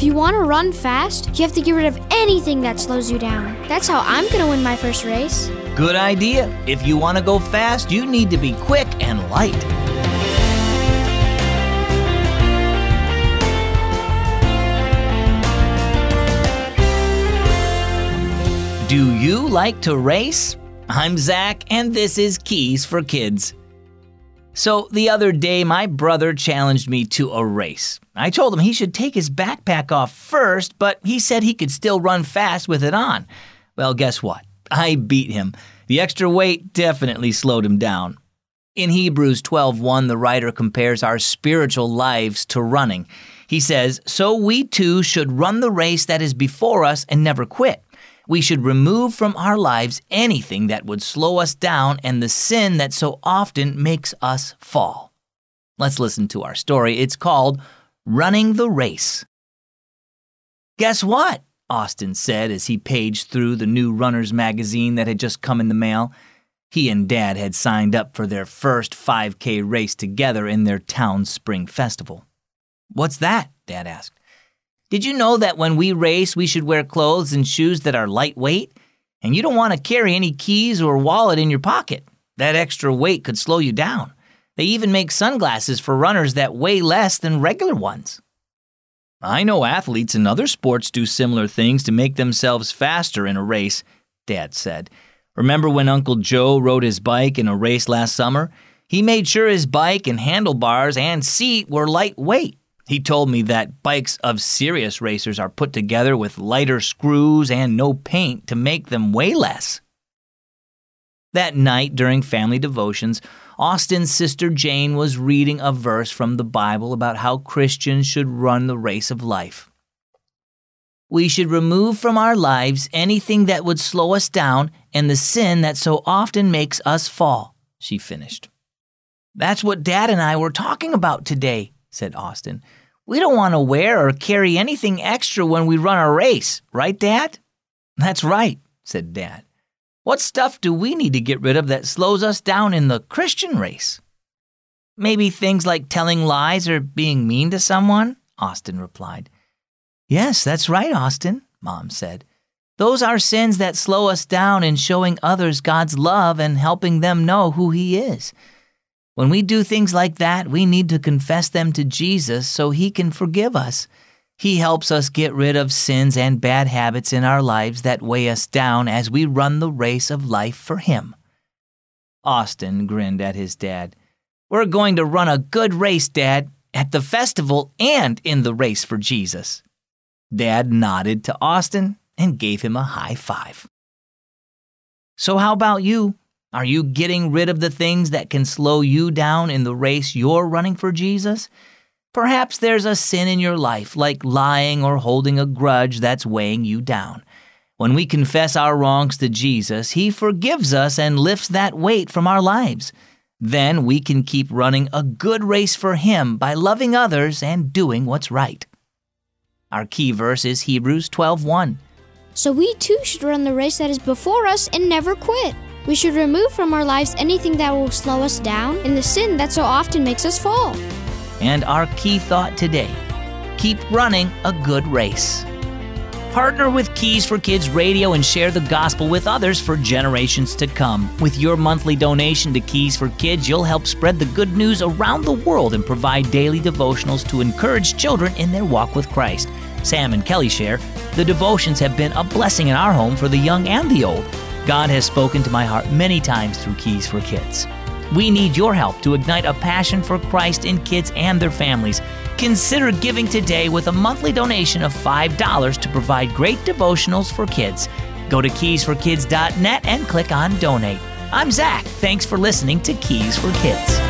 If you want to run fast, you have to get rid of anything that slows you down. That's how I'm going to win my first race. Good idea. If you want to go fast, you need to be quick and light. Do you like to race? I'm Zach, and this is Keys for Kids. So, the other day, my brother challenged me to a race. I told him he should take his backpack off first, but he said he could still run fast with it on. Well, guess what? I beat him. The extra weight definitely slowed him down. In Hebrews 12:1, the writer compares our spiritual lives to running. He says, "So we too should run the race that is before us and never quit." We should remove from our lives anything that would slow us down and the sin that so often makes us fall. Let's listen to our story. It's called Running the Race. Guess what? Austin said as he paged through the new Runner's magazine that had just come in the mail. He and Dad had signed up for their first 5K race together in their town's spring festival. What's that? Dad asked. Did you know that when we race, we should wear clothes and shoes that are lightweight? And you don't want to carry any keys or wallet in your pocket. That extra weight could slow you down. They even make sunglasses for runners that weigh less than regular ones. I know athletes in other sports do similar things to make themselves faster in a race, Dad said. Remember when Uncle Joe rode his bike in a race last summer? He made sure his bike and handlebars and seat were lightweight. He told me that bikes of serious racers are put together with lighter screws and no paint to make them weigh less. That night during family devotions, Austin's sister Jane was reading a verse from the Bible about how Christians should run the race of life. We should remove from our lives anything that would slow us down and the sin that so often makes us fall, she finished. That's what Dad and I were talking about today, said Austin. We don't want to wear or carry anything extra when we run a race, right, Dad? That's right, said Dad. What stuff do we need to get rid of that slows us down in the Christian race? Maybe things like telling lies or being mean to someone? Austin replied. Yes, that's right, Austin, Mom said. Those are sins that slow us down in showing others God's love and helping them know who He is. When we do things like that, we need to confess them to Jesus so He can forgive us. He helps us get rid of sins and bad habits in our lives that weigh us down as we run the race of life for Him. Austin grinned at his dad. We're going to run a good race, Dad, at the festival and in the race for Jesus. Dad nodded to Austin and gave him a high five. So, how about you? Are you getting rid of the things that can slow you down in the race you're running for Jesus? Perhaps there's a sin in your life, like lying or holding a grudge that's weighing you down. When we confess our wrongs to Jesus, He forgives us and lifts that weight from our lives. Then we can keep running a good race for Him by loving others and doing what's right. Our key verse is Hebrews 12:1. So we too should run the race that is before us and never quit. We should remove from our lives anything that will slow us down and the sin that so often makes us fall. And our key thought today keep running a good race. Partner with Keys for Kids Radio and share the gospel with others for generations to come. With your monthly donation to Keys for Kids, you'll help spread the good news around the world and provide daily devotionals to encourage children in their walk with Christ. Sam and Kelly share, the devotions have been a blessing in our home for the young and the old. God has spoken to my heart many times through Keys for Kids. We need your help to ignite a passion for Christ in kids and their families. Consider giving today with a monthly donation of $5 to provide great devotionals for kids. Go to keysforkids.net and click on donate. I'm Zach. Thanks for listening to Keys for Kids.